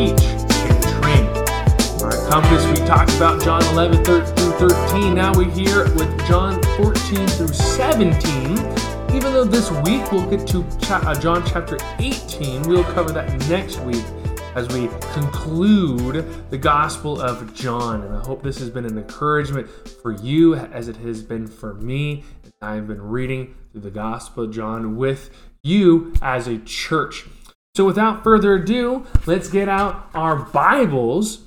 teach, and train. All right, Compass, we talked about John 11 through 13. Now we're here with John 14 through 17. Even though this week we'll get to uh, John chapter 18, we'll cover that next week as we conclude the Gospel of John. And I hope this has been an encouragement for you as it has been for me. I've been reading through the Gospel of John with you as a church. So, without further ado, let's get out our Bibles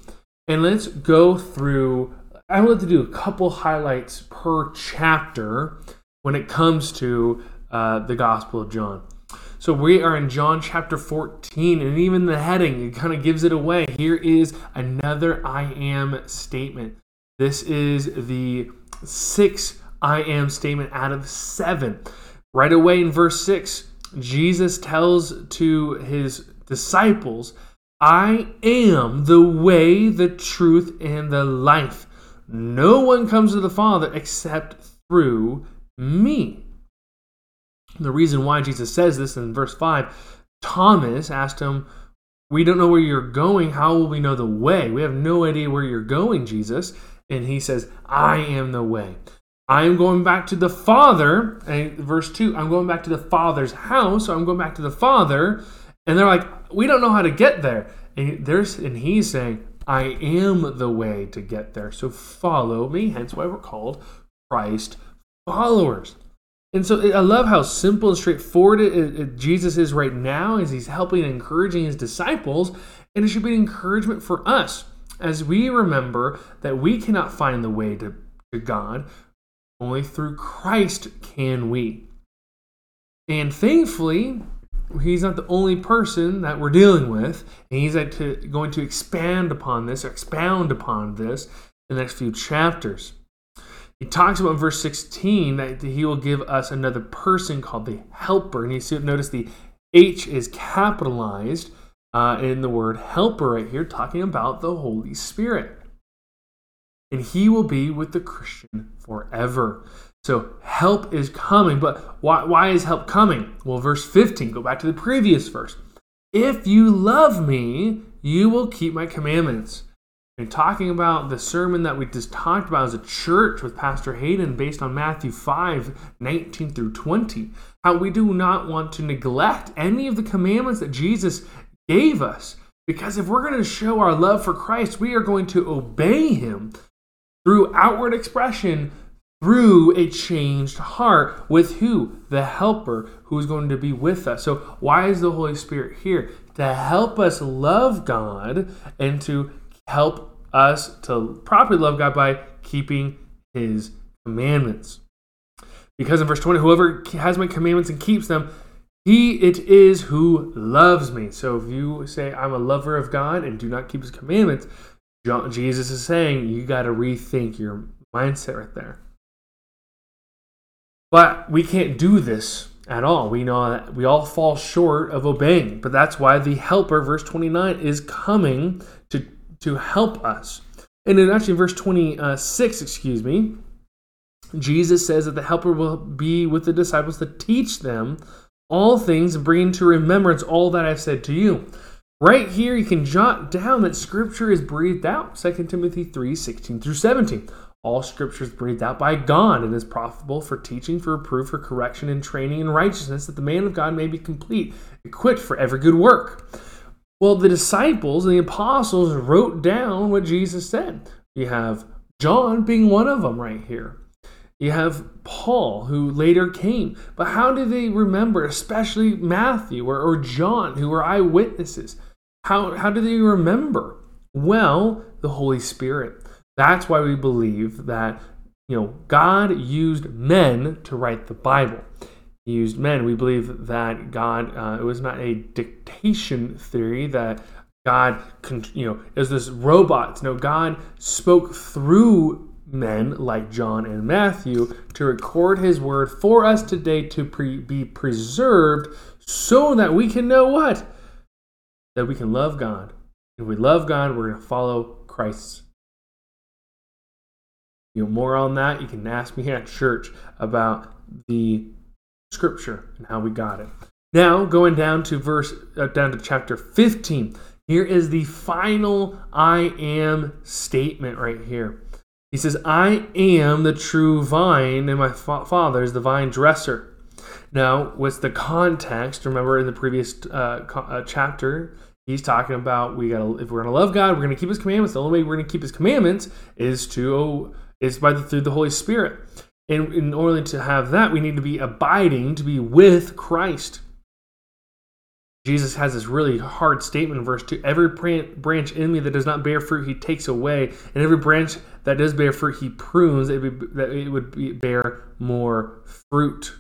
and let's go through. I would like to do a couple highlights per chapter when it comes to uh, the Gospel of John. So we are in John chapter 14, and even the heading it kind of gives it away. Here is another I am statement. This is the sixth I am statement out of seven. Right away in verse 6, Jesus tells to his disciples, I am the way, the truth, and the life. No one comes to the Father except through me. The reason why Jesus says this in verse 5 Thomas asked him, We don't know where you're going. How will we know the way? We have no idea where you're going, Jesus. And he says, I am the way. I am going back to the Father. And verse 2, I'm going back to the Father's house. So I'm going back to the Father. And they're like, We don't know how to get there. And, there's, and he's saying, I am the way to get there. So follow me. Hence why we're called Christ followers. And so I love how simple and straightforward it, it, Jesus is right now as he's helping and encouraging his disciples. And it should be an encouragement for us as we remember that we cannot find the way to, to God. Only through Christ can we. And thankfully, he's not the only person that we're dealing with. And he's going to expand upon this, expound upon this in the next few chapters. He talks about in verse 16 that he will give us another person called the helper. And you see, notice the H is capitalized uh, in the word helper right here, talking about the Holy Spirit. And he will be with the Christian forever. So help is coming. But why, why is help coming? Well, verse 15, go back to the previous verse. If you love me, you will keep my commandments and talking about the sermon that we just talked about as a church with Pastor Hayden based on Matthew 5 19 through 20. How we do not want to neglect any of the commandments that Jesus gave us. Because if we're going to show our love for Christ, we are going to obey him through outward expression, through a changed heart. With who? The Helper who is going to be with us. So, why is the Holy Spirit here? To help us love God and to help us to properly love God by keeping his commandments. Because in verse 20, whoever has my commandments and keeps them, he it is who loves me. So if you say, I'm a lover of God and do not keep his commandments, Jesus is saying you got to rethink your mindset right there. But we can't do this at all. We know that we all fall short of obeying. But that's why the helper, verse 29, is coming to to help us. And in actually verse 26, excuse me, Jesus says that the helper will be with the disciples to teach them all things bring to remembrance all that I've said to you. Right here, you can jot down that scripture is breathed out. 2 Timothy 3 16 through 17. All scripture is breathed out by God and is profitable for teaching, for reproof, for correction, and training in righteousness, that the man of God may be complete, equipped for every good work. Well, the disciples and the apostles wrote down what Jesus said. You have John being one of them right here. You have Paul, who later came. But how do they remember, especially Matthew or, or John, who were eyewitnesses? How, how do they remember? Well, the Holy Spirit. That's why we believe that you know God used men to write the Bible He used men. We believe that God, uh, it was not a dictation theory that God, you know, is this robots. No, God spoke through men like John and Matthew to record his word for us today to pre- be preserved so that we can know what? That we can love God. If we love God, we're going to follow Christ's. You know, more on that, you can ask me here at church about the scripture and how we got it. Now, going down to verse, uh, down to chapter 15, here is the final I am statement right here. He says, I am the true vine, and my fa- father is the vine dresser. Now, what's the context? Remember in the previous uh, co- uh, chapter, he's talking about we gotta if we're gonna love God, we're gonna keep His commandments. The only way we're gonna keep His commandments is to is by the through the Holy Spirit. And in order to have that, we need to be abiding, to be with Christ. Jesus has this really hard statement in verse 2 Every branch in me that does not bear fruit, he takes away. And every branch that does bear fruit, he prunes that it would bear more fruit.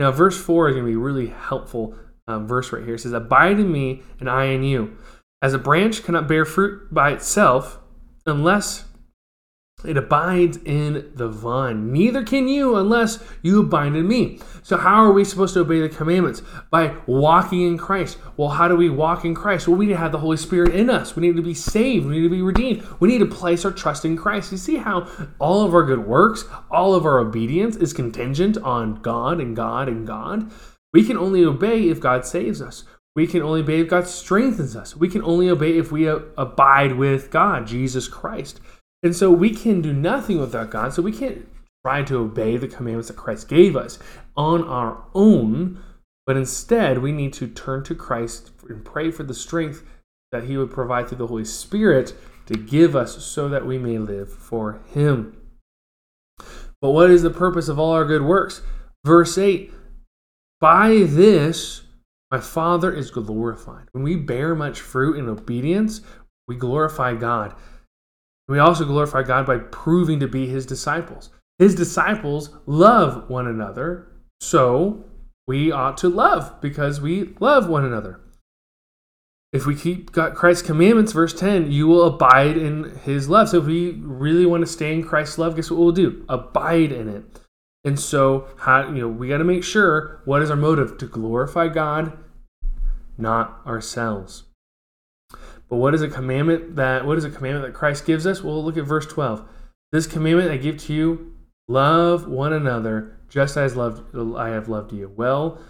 Now, verse 4 is going to be really helpful um, verse right here. It says, Abide in me, and I in you. As a branch cannot bear fruit by itself unless it abides in the vine. Neither can you unless you abide in me. So, how are we supposed to obey the commandments? By walking in Christ. Well, how do we walk in Christ? Well, we need to have the Holy Spirit in us. We need to be saved. We need to be redeemed. We need to place our trust in Christ. You see how all of our good works, all of our obedience is contingent on God and God and God? We can only obey if God saves us. We can only obey if God strengthens us. We can only obey if we abide with God, Jesus Christ. And so we can do nothing without God. So we can't try to obey the commandments that Christ gave us on our own, but instead we need to turn to Christ and pray for the strength that He would provide through the Holy Spirit to give us so that we may live for Him. But what is the purpose of all our good works? Verse 8 By this my Father is glorified. When we bear much fruit in obedience, we glorify God. We also glorify God by proving to be his disciples. His disciples love one another, so we ought to love because we love one another. If we keep Christ's commandments, verse 10, you will abide in his love. So if we really want to stay in Christ's love, guess what we'll do? Abide in it. And so how you know we got to make sure what is our motive to glorify God, not ourselves. But what is a commandment that what is a commandment that Christ gives us? Well, look at verse 12. This commandment I give to you, love one another just as loved I have loved you. Well,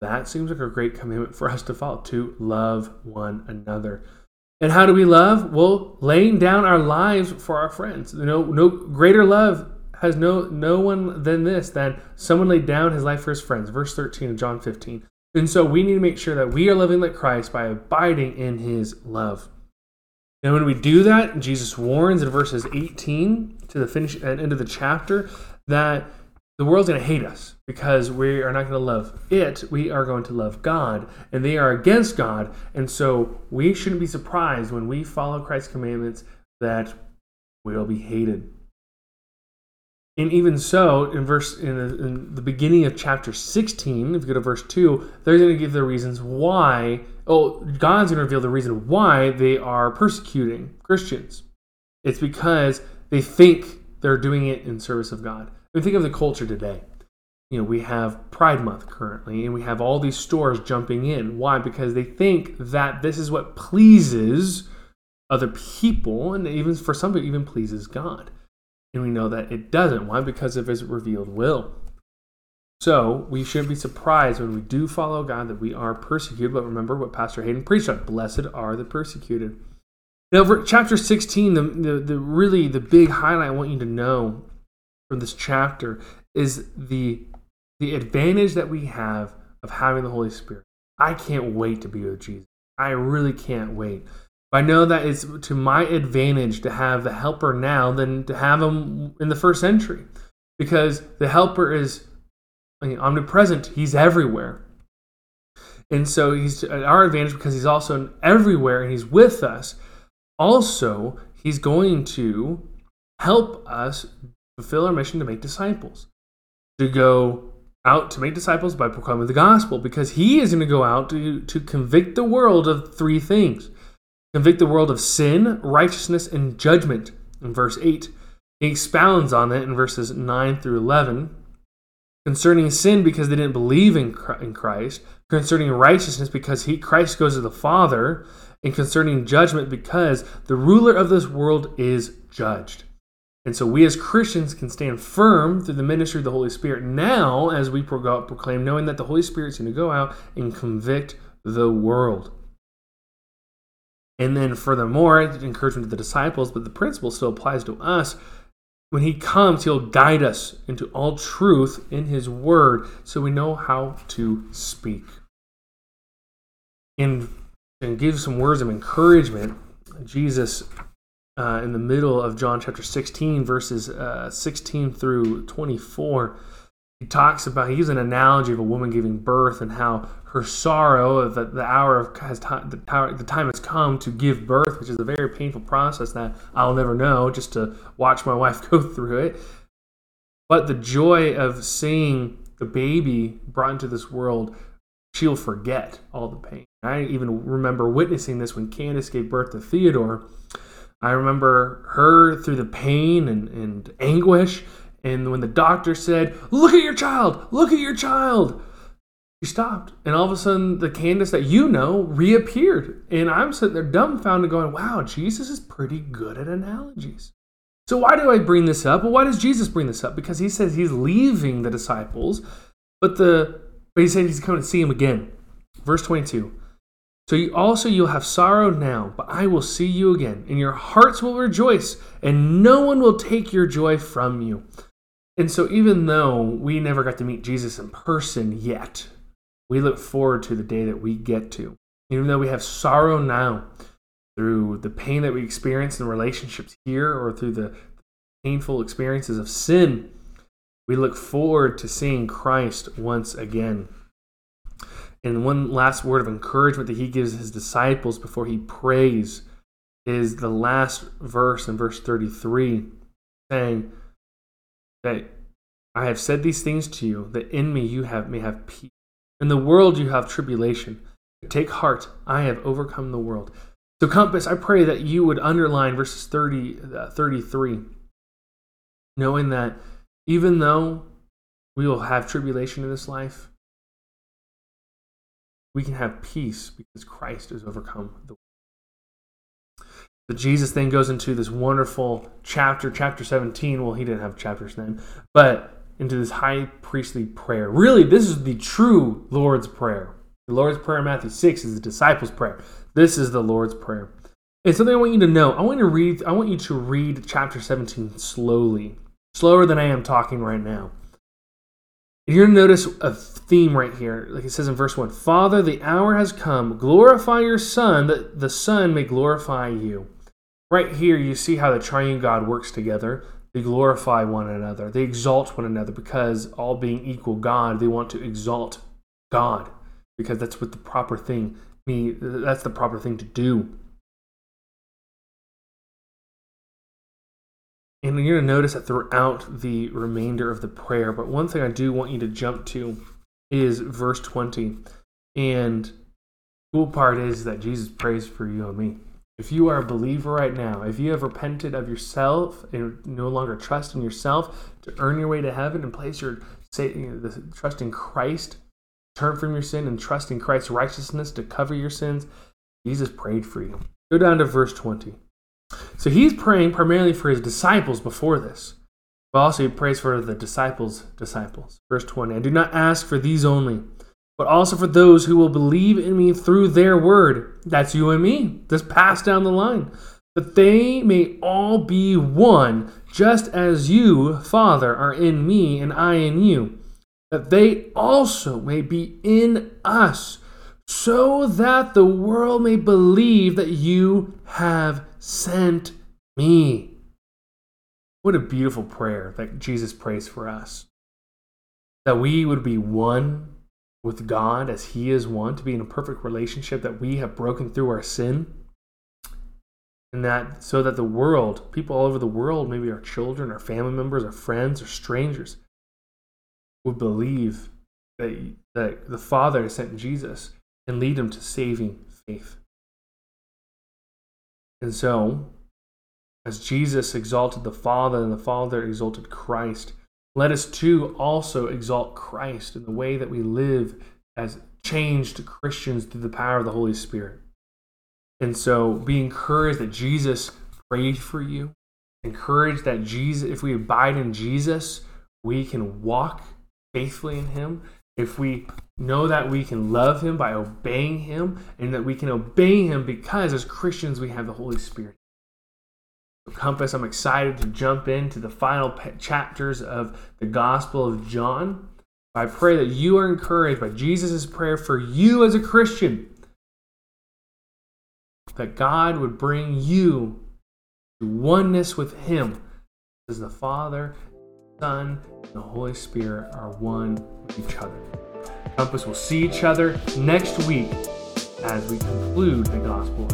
that seems like a great commandment for us to follow to love one another. And how do we love? Well, laying down our lives for our friends. You know, no greater love has no no one than this than someone laid down his life for his friends. Verse 13 of John 15. And so we need to make sure that we are living like Christ by abiding in his love. And when we do that, Jesus warns in verses 18 to the finish and end of the chapter that the world's going to hate us because we are not going to love it. We are going to love God, and they are against God. And so we shouldn't be surprised when we follow Christ's commandments that we'll be hated. And even so, in verse in the, in the, beginning of chapter 16, if you go to verse 2, they're going to give the reasons why. Oh, God's going to reveal the reason why they are persecuting Christians. It's because they think they're doing it in service of God. I mean, think of the culture today. You know, we have Pride Month currently, and we have all these stores jumping in. Why? Because they think that this is what pleases other people, and even for some people, even pleases God. And we know that it doesn't. Why? Because of his revealed will. So we shouldn't be surprised when we do follow God that we are persecuted. But remember what Pastor Hayden preached on blessed are the persecuted. Now, for chapter 16, the, the, the really the big highlight I want you to know from this chapter is the the advantage that we have of having the Holy Spirit. I can't wait to be with Jesus. I really can't wait. I know that it's to my advantage to have the helper now than to have him in the first century. Because the helper is I mean, omnipresent, he's everywhere. And so he's at our advantage because he's also everywhere and he's with us. Also, he's going to help us fulfill our mission to make disciples, to go out to make disciples by proclaiming the gospel, because he is going to go out to, to convict the world of three things convict the world of sin, righteousness, and judgment in verse 8. He expounds on it in verses 9 through 11. Concerning sin, because they didn't believe in Christ. Concerning righteousness, because he, Christ goes to the Father. And concerning judgment, because the ruler of this world is judged. And so we as Christians can stand firm through the ministry of the Holy Spirit now as we proclaim, knowing that the Holy Spirit's going to go out and convict the world. And then, furthermore, encouragement to the disciples, but the principle still applies to us. When he comes, he'll guide us into all truth in his word so we know how to speak. And, and give some words of encouragement. Jesus uh, in the middle of John chapter 16, verses uh, 16 through 24, he talks about, he uses an analogy of a woman giving birth and how her sorrow, that the hour of has time, the, time, the time has come to give birth, which is a very painful process that I'll never know just to watch my wife go through it. But the joy of seeing the baby brought into this world, she'll forget all the pain. I even remember witnessing this when Candace gave birth to Theodore I remember her through the pain and, and anguish. And when the doctor said, Look at your child, look at your child, she stopped. And all of a sudden, the Candace that you know reappeared. And I'm sitting there dumbfounded going, Wow, Jesus is pretty good at analogies. So, why do I bring this up? Well, why does Jesus bring this up? Because he says he's leaving the disciples, but the but he said he's coming to see him again. Verse 22. So you also you'll have sorrow now, but I will see you again, and your hearts will rejoice, and no one will take your joy from you. And so even though we never got to meet Jesus in person yet, we look forward to the day that we get to. Even though we have sorrow now through the pain that we experience in relationships here or through the painful experiences of sin, we look forward to seeing Christ once again. And one last word of encouragement that he gives his disciples before he prays is the last verse in verse 33, saying that I have said these things to you, that in me you have may have peace. In the world you have tribulation. But take heart, I have overcome the world. So, Compass, I pray that you would underline verses 30, uh, 33, knowing that even though we will have tribulation in this life, we can have peace because Christ has overcome the world. But Jesus then goes into this wonderful chapter, chapter 17. Well, he didn't have chapters then, but into this high priestly prayer. Really, this is the true Lord's Prayer. The Lord's Prayer in Matthew 6 is the disciples' prayer. This is the Lord's Prayer. It's something I want you to know. I want you to read, I want you to read chapter 17 slowly. Slower than I am talking right now. You're going to notice a theme right here. Like it says in verse 1 Father, the hour has come. Glorify your Son, that the Son may glorify you. Right here, you see how the triune God works together. They glorify one another, they exalt one another because, all being equal God, they want to exalt God because that's what the proper thing me that's the proper thing to do And you're going to notice that throughout the remainder of the prayer. But one thing I do want you to jump to is verse 20. And cool part is that Jesus prays for you and me. If you are a believer right now, if you have repented of yourself and no longer trust in yourself to earn your way to heaven and place your trust in Christ, turn from your sin and trust in Christ's righteousness to cover your sins, Jesus prayed for you. Go down to verse 20. So he's praying primarily for his disciples before this, but also he prays for the disciples' disciples. Verse 20 I do not ask for these only, but also for those who will believe in me through their word. That's you and me. Just pass down the line. That they may all be one, just as you, Father, are in me and I in you. That they also may be in us, so that the world may believe that you have sent me. What a beautiful prayer that Jesus prays for us. That we would be one with God as He is one, to be in a perfect relationship, that we have broken through our sin. And that so that the world, people all over the world, maybe our children, our family members, our friends, or strangers, would believe that, that the Father has sent Jesus and lead them to saving faith. And so, as Jesus exalted the Father and the Father exalted Christ, let us too also exalt Christ in the way that we live as changed Christians through the power of the Holy Spirit. And so be encouraged that Jesus prayed for you encouraged that Jesus, if we abide in Jesus, we can walk faithfully in Him. If we know that we can love Him by obeying Him, and that we can obey Him because as Christians we have the Holy Spirit. Compass, I'm excited to jump into the final chapters of the Gospel of John. I pray that you are encouraged by Jesus' prayer for you as a Christian, that God would bring you to oneness with Him as the Father, Son, and the Holy Spirit are one with each other. Compass will see each other next week as we conclude the Gospel.